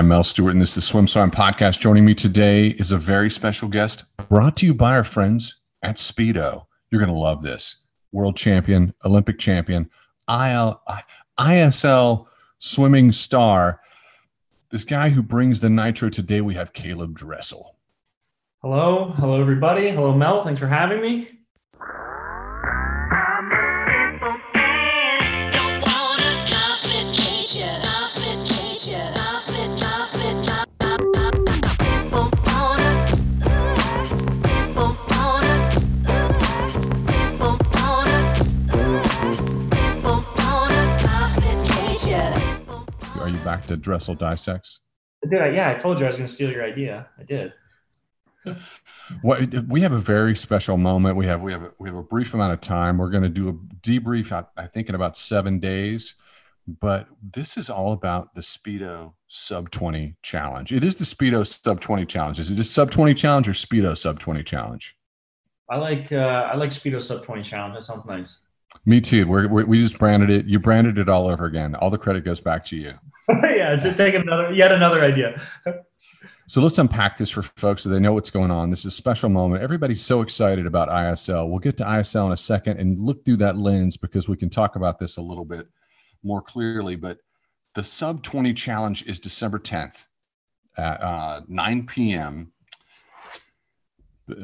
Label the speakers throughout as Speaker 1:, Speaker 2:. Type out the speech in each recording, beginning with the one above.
Speaker 1: I'm Mel Stewart, and this is the Swim Swam Podcast. Joining me today is a very special guest brought to you by our friends at Speedo. You're going to love this. World champion, Olympic champion, IL, ISL swimming star. This guy who brings the nitro today, we have Caeleb Dressel.
Speaker 2: Hello. Hello, everybody. Hello, Mel. Thanks for having me.
Speaker 1: Dressel Dissects?
Speaker 2: Dude, yeah, I told you I was going to steal your idea. I did.
Speaker 1: what we have a very special moment. We have we have a, we have a brief amount of time. We're going to do a debrief. I, I think in about seven days. But this is all about the Speedo Sub 20 Challenge. It is the Speedo Sub 20 Challenge. Is it a Sub 20 Challenge or Speedo Sub 20 Challenge?
Speaker 2: I like uh, I like Speedo Sub 20 Challenge. That sounds nice.
Speaker 1: Me too. We're, we're, we just branded it. You branded it all over again. All the credit goes back to you.
Speaker 2: yeah, to take another yet another idea.
Speaker 1: so let's unpack this for folks so they know what's going on. This is a special moment. Everybody's so excited about ISL. We'll get to ISL in a second and look through that lens because we can talk about this a little bit more clearly. But the sub 20 challenge is December 10th at uh, 9 p.m.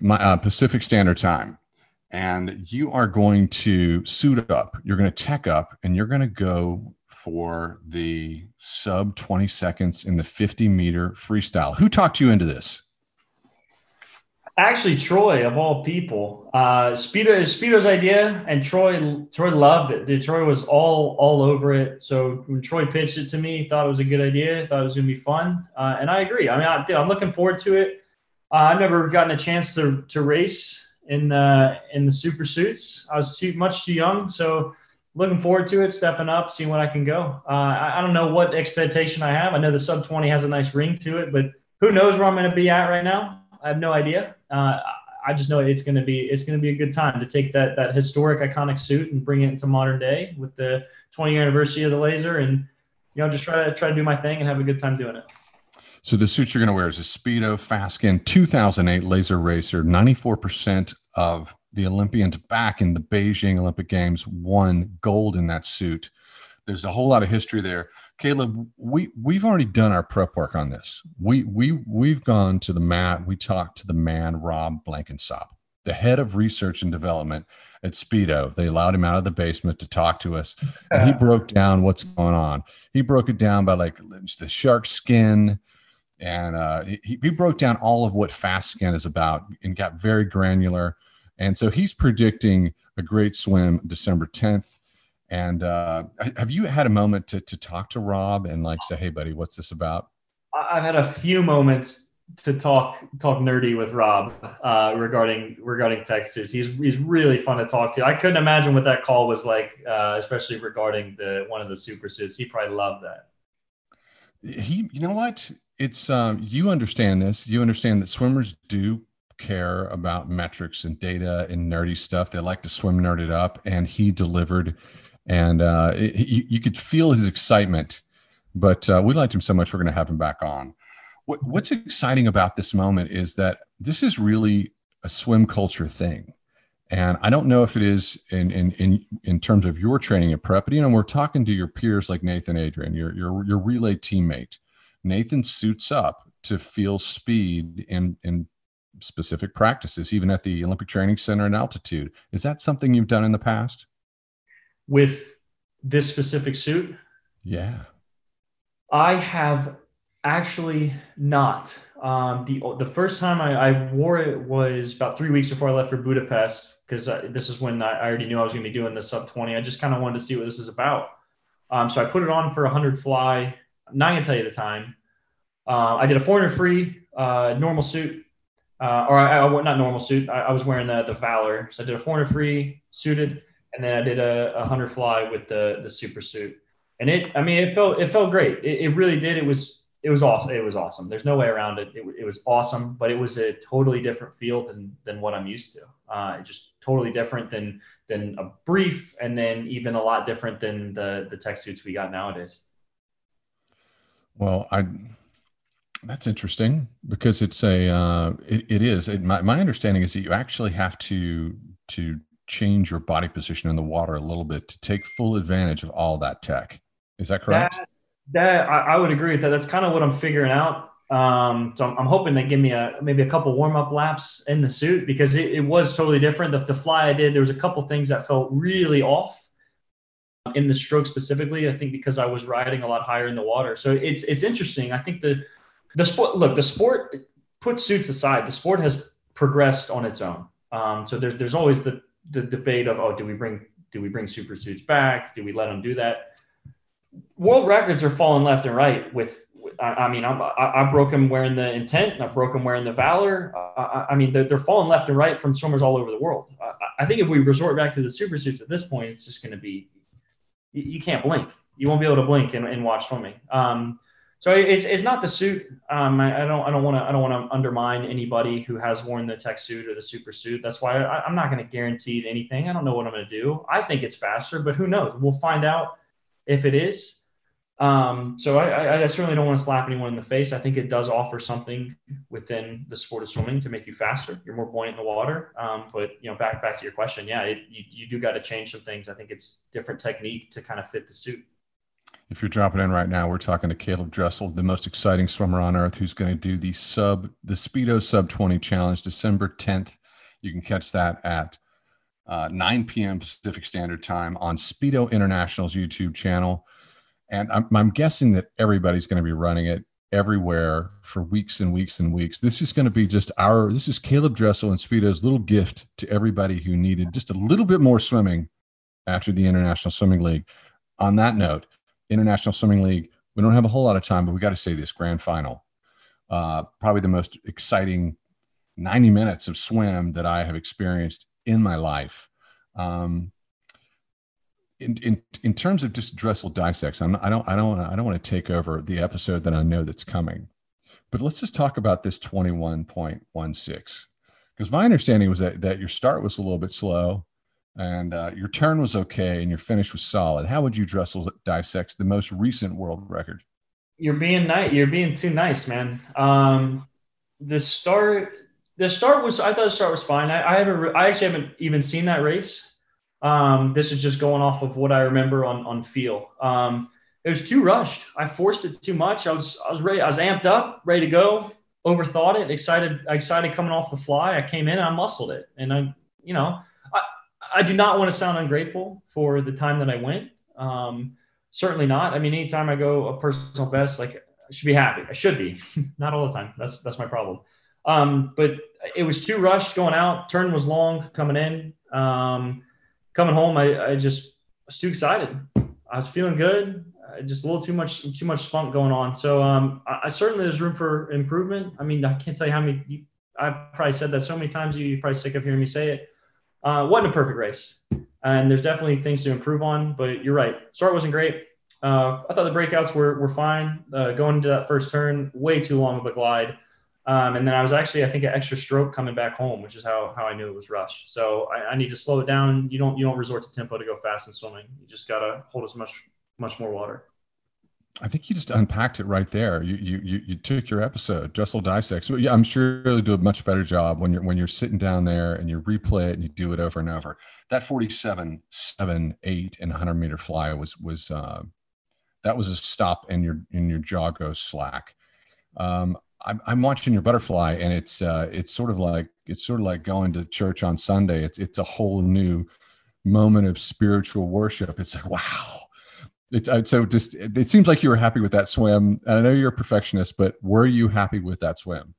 Speaker 1: My, uh, Pacific Standard Time and you are going to suit up, you're going to tech up, and you're going to go for the sub 20 seconds in the 50 meter freestyle. Who talked you into this?
Speaker 2: Actually, Troy of all people. Uh, Speedo Speedo's idea, and Troy Troy loved it. Troy was all all over it. So when Troy pitched it to me, thought it was a good idea. Thought it was going to be fun, uh, and I agree. I mean, I, I'm looking forward to it. Uh, I've never gotten a chance to to race in the in the super suits. I was too much too young, so looking forward to it, stepping up, seeing what I can go. Uh, I, I, don't know what expectation I have. I know the sub 20 has a nice ring to it, but who knows where I'm going to be at right now? I have no idea. Uh, I just know it's going to be it's going to be a good time to take that that historic iconic suit and bring it into modern day with the 20 year anniversary of the laser and you know just try to try to do my thing and have a good time doing it.
Speaker 1: So the suit you're going to wear is a Speedo Fastskin 2008 Laser Racer. 94% of the Olympians back in the Beijing Olympic Games won gold in that suit. There's a whole lot of history there. Caeleb, we we've already done our prep work on this. We we we've gone to the mat. We talked to the man Rob Blankensop, the head of research and development at Speedo. They allowed him out of the basement to talk to us, and he broke down what's going on. He broke it down by like the shark skin, and uh, he, he broke down all of what Fastskin is about and got very granular. And so he's predicting a great swim December 10th. And uh, have you had a moment to, to talk to Rob and like say, hey, buddy, what's this about?
Speaker 2: I've had a few moments to talk talk nerdy with Rob uh, regarding regarding tech suits. He's he's really fun to talk to. I couldn't imagine what that call was like, uh, especially regarding the one of the super suits. He probably loved that.
Speaker 1: He, you know what? It's um, you understand this. You understand that swimmers do care about metrics and data and nerdy stuff. They like to swim nerded up, and he delivered. And uh, it, you, you, could feel his excitement. But uh, we liked him so much, we're going to have him back on. What, what's exciting about this moment is that this is really a swim culture thing. And I don't know if it is in, in, in, in terms of your training and prep, but you know, we're talking to your peers like Nathan Adrian, your, your, your relay teammate Nathan suits up to feel speed in, in specific practices, even at the Olympic Training Center in altitude. Is that something you've done in the past?
Speaker 2: With this specific suit?
Speaker 1: Yeah.
Speaker 2: I have actually not. Um, the the first time I, I, wore it was about three weeks before I left for Budapest because this is when I, I, already knew I was going to be doing the sub 20. I just kind of wanted to see what this is about. Um, so I put it on for a 100 fly I'm not gonna tell you the time. Uh, I did a 400 free uh, normal suit, uh, or I, I, not normal suit. I, I, was wearing the, the Valor, so I did a 400 free suited, and then I did a, a 100 fly with the the super suit. And it, I mean, it felt it felt great. It, it really did. It was it was awesome. It was awesome. There's no way around it. It, it was awesome, but it was a totally different feel than than what I'm used to. Uh, just totally different than than a brief, and then even a lot different than the the tech suits we got nowadays.
Speaker 1: Well, I That's interesting because it's a uh, it, it is. It, my, my understanding is that you actually have to to change your body position in the water a little bit to take full advantage of all that tech. Is that correct?
Speaker 2: That, that I, I would agree with that. That's kind of what I'm figuring out. Um, so I'm, I'm, hoping they give me a maybe a couple warm up laps in the suit because it, it was totally different. The, the, fly I did, there was a couple things that felt really off in the stroke specifically. I think because I was riding a lot higher in the water. So it's it's interesting. I think the the sport look the sport put suits aside. The sport has progressed on its own. Um, so there's there's always the the debate of oh do we bring do we bring super suits back? Do we let them do that? World records are falling left and right with I, I mean, I'm, I, I broke them wearing the intent, I broke them wearing the valor. I, I mean, they're, they're, falling left and right from swimmers all over the world. I, think if we resort back to the super suits at this point, it's just going to be you, you, can't blink. You won't be able to blink and, and watch swimming. Um, so it's, it's not the suit. Um, I, I, don't I don't want to I don't want to undermine anybody who has worn the tech suit or the super suit. That's why I, I'm not going to guarantee anything. I don't know what I'm going to do. I think it's faster, but who knows? We'll find out if it is. Um, so I, I, certainly don't want to slap anyone in the face. I think it does offer something within the sport of swimming to make you faster. You're more buoyant in the water. Um, but you know, back back to your question, yeah, it, you, you do got to change some things. I think it's different technique to kind of fit the suit.
Speaker 1: If you're dropping in right now, we're talking to Caeleb Dressel, the most exciting swimmer on earth, who's going to do the sub the Speedo Sub 20 Challenge December 10th. You can catch that at uh, 9 p.m. Pacific Standard Time on Speedo International's YouTube channel. And I'm, I'm guessing that everybody's going to be running it everywhere for weeks and weeks and weeks. This is going to be just our, this is Caeleb Dressel and Speedo's little gift to everybody who needed just a little bit more swimming after the International Swimming League. On that note, International Swimming League, we don't have a whole lot of time, but we got to say this grand final. Uh, probably the most exciting 90 minutes of swim that I have experienced in my life. Um, in, in, in terms of just Dressel dissects, I'm, I don't I don't I don't want to take over the episode that I know that's coming, but let's just talk about this 21.16 because my understanding was that that your start was a little bit slow, and uh, your turn was okay, and your finish was solid. How would you Dressel dissect the most recent world record?
Speaker 2: You're being nice. You're being too nice, man. Um, the start the start was I thought the start was fine. I, I haven't I actually haven't even seen that race. Um, this is just going off of what I remember on on feel. Um, it was too rushed. I forced it too much. I was I was ready. I was amped up, ready to go. Overthought it. Excited. Excited coming off the fly. I came in and I muscled it. And I, you know, I I do not want to sound ungrateful for the time that I went. Um, certainly not. I mean, anytime I go a personal best, like I should be happy. I should be. not all the time. That's that's my problem. Um, but it was too rushed going out. Turn was long coming in. Um, coming home, I, I just was too excited. I was feeling good. just a little too much, too much spunk going on. So um, I, I, certainly there's room for improvement. I mean, I can't tell you how many. You, I probably said that so many times. You, are probably sick of hearing me say it. Uh, wasn't a perfect race, and there's definitely things to improve on. But you're right. Start wasn't great. Uh, I thought the breakouts were were fine. Uh, going into that first turn, way too long of a glide. Um, and then I was actually, I think, an extra stroke coming back home, which is how, how I knew it was rush. So I, I, need to slow it down. You don't you don't resort to tempo to go fast in swimming. You just gotta hold as much much more water.
Speaker 1: I think you just unpacked it right there. You you you, you took your episode, Dressel dissects. So yeah, I'm sure you'll do a much better job when you're when you're sitting down there and you replay it and you do it over and over. That 47, 7, 8, and 100 meter fly was was uh, that was a stop in your in your jaw goes slack. Um, I'm, I'm watching your butterfly, and it's uh, it's sort of like it's sort of like going to church on Sunday. It's it's a whole new moment of spiritual worship. It's like wow. It's uh, so just it seems like you were happy with that swim. And I know you're a perfectionist, but were you happy with that swim?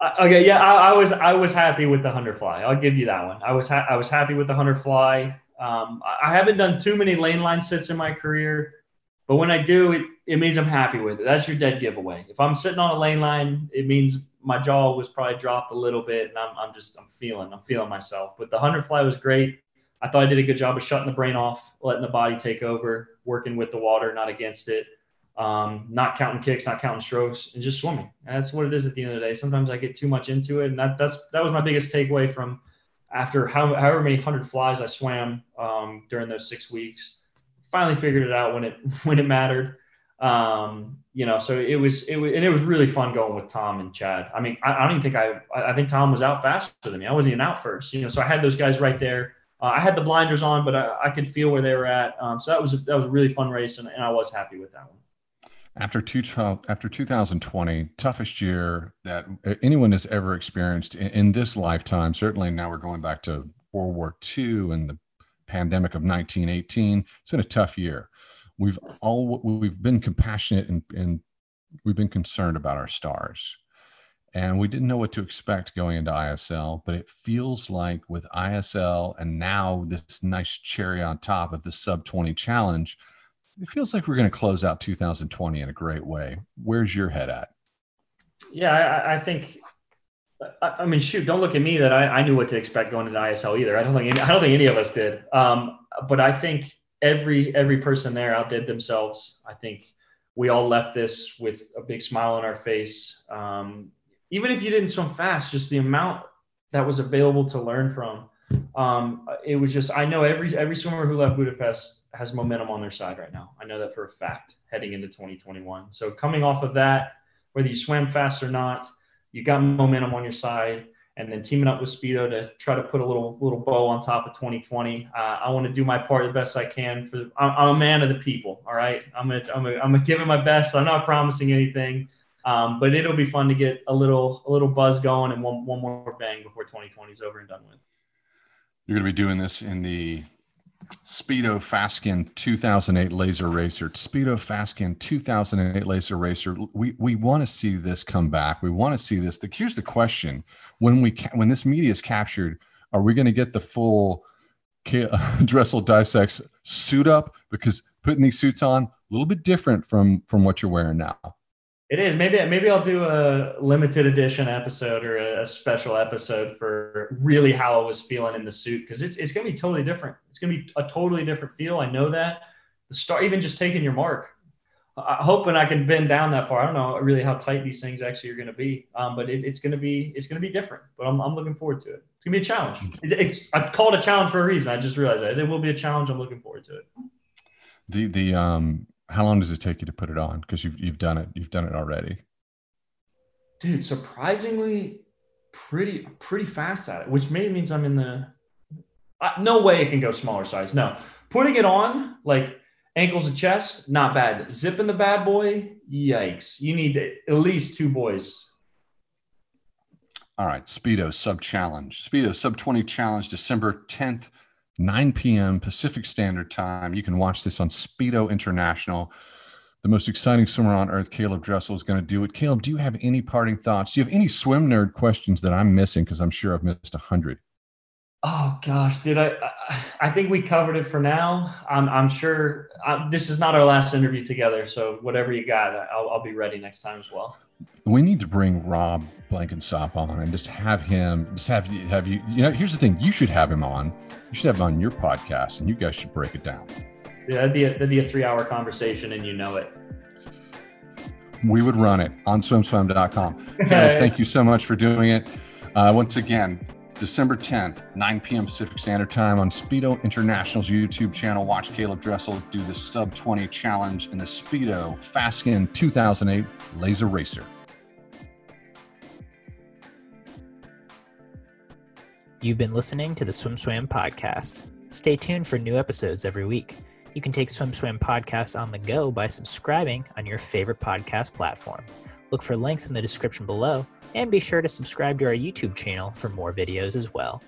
Speaker 2: Uh, okay, yeah, I, I, was I was happy with the hundred fly. I'll give you that one. I was ha- I was happy with the hundred fly. Um, I haven't done too many lane line sits in my career. But when I do, it, it means I'm happy with it. That's your dead giveaway. If I'm sitting on a lane line, it means my jaw was probably dropped a little bit and I'm, I'm just, I'm feeling, I'm feeling myself. But the 100 fly was great. I thought I did a good job of shutting the brain off, letting the body take over, working with the water, not against it. Um, not counting kicks, not counting strokes, and just swimming. And that's what it is at the end of the day. Sometimes I get too much into it, and that that's that was my biggest takeaway from after how, however many hundred flies I swam um, during those six weeks finally figured it out when it when it mattered. Um, you know, so it was it was and it was really fun going with Tom and Chad. I mean, I, I don't even think I I think Tom was out faster than me. I wasn't even out first. You know, so I had those guys right there. Uh, I had the blinders on, but I, I could feel where they were at. Um, so that was a, that was a really fun race, and, and I was happy with that one.
Speaker 1: After two, after 2020, toughest year that anyone has ever experienced in, in this lifetime. Certainly, now we're going back to World War II and the pandemic of 1918. It's been a tough year. We've all we've been compassionate and, and we've been concerned about our stars. And we didn't know what to expect going into ISL, but it feels like with ISL and now this nice cherry on top of the sub 20 challenge, it feels like we're going to close out 2020 in a great way. Where's your head at?
Speaker 2: Yeah, I, I think I, mean, shoot, don't look at me that I, I, knew what to expect going into ISL either. I don't think any, I don't think any of us did. Um, but I think every every person there outdid themselves. I think we all left this with a big smile on our face. Um, even if you didn't swim fast, just the amount that was available to learn from. Um, it was just I know every every swimmer who left Budapest has momentum on their side right now. I know that for a fact heading into 2021. So coming off of that, whether you swam fast or not you got momentum on your side, and then teaming up with Speedo to try to put a little little bow on top of 2020. Uh, I want to do my part the best I can. For I'm, I'm, a man of the people. All right, I'm gonna I'm gonna, I'm gonna give it my best. I'm not promising anything, um, but it'll be fun to get a little a little buzz going and one one more bang before 2020 is over and done with.
Speaker 1: You're gonna be doing this in the Speedo Fastskin 2008 Laser Racer. Speedo Fastskin 2008 Laser Racer. We we want to see this come back. We want to see this. The, here's the question: When we when this media is captured, are we going to get the full Dressel Dissects suit up? Because putting these suits on a little bit different from from what you're wearing now.
Speaker 2: It is. Maybe maybe I'll do a limited edition episode or a, special episode for really how I was feeling in the suit because it's it's gonna be totally different. It's gonna be a totally different feel. I know that. The start, even just taking your mark. I, hoping I can bend down that far. I don't know really how tight these things actually are going to be, um, but it, it's going to be it's going to be different. But I'm, I'm looking forward to it. It's going to be a challenge. It's, it's I call it a challenge for a reason. I just realized that it will be a challenge. I'm looking forward to it.
Speaker 1: The the um how long does it take you to put it on? Because you've you've done it. You've done it already.
Speaker 2: Dude, surprisingly, pretty pretty fast at it. Which maybe means I'm in the. Uh, no way it can go smaller size. No, putting it on like ankles and chest, not bad. Zipping the bad boy, yikes! You need at least two boys.
Speaker 1: All right, Speedo Sub Challenge. Speedo Sub 20 Challenge, December 10th 9 p.m. Pacific Standard Time. You can watch this on Speedo International. The most exciting swimmer on earth, Caeleb Dressel, is going to do it. Caeleb, do you have any parting thoughts? Do you have any swim nerd questions that I'm missing? Because I'm sure I've missed a hundred.
Speaker 2: Oh gosh, did I? I think we covered it for now. I'm, I'm sure I'm, this is not our last interview together. So whatever you got, I'll, I'll be ready next time as well.
Speaker 1: We need to bring Rob Blankensop on and just have him just have you have you you know here's the thing you should have him on you should have him on your podcast and you guys should break it down
Speaker 2: yeah that'd be a, that'd be a three hour conversation and you know it
Speaker 1: we would run it on swimswam.com thank you so much for doing it uh, once again December 10th, 9 p.m. Pacific Standard Time on Speedo International's YouTube channel. Watch Caeleb Dressel do the sub 20 challenge in the Speedo Fastskin 2008 Laser Racer.
Speaker 3: You've been listening to the Swim Swam podcast. Stay tuned for new episodes every week. You can take Swim Swam podcast on the go by subscribing on your favorite podcast platform. Look for links in the description below and be sure to subscribe to our YouTube channel for more videos as well.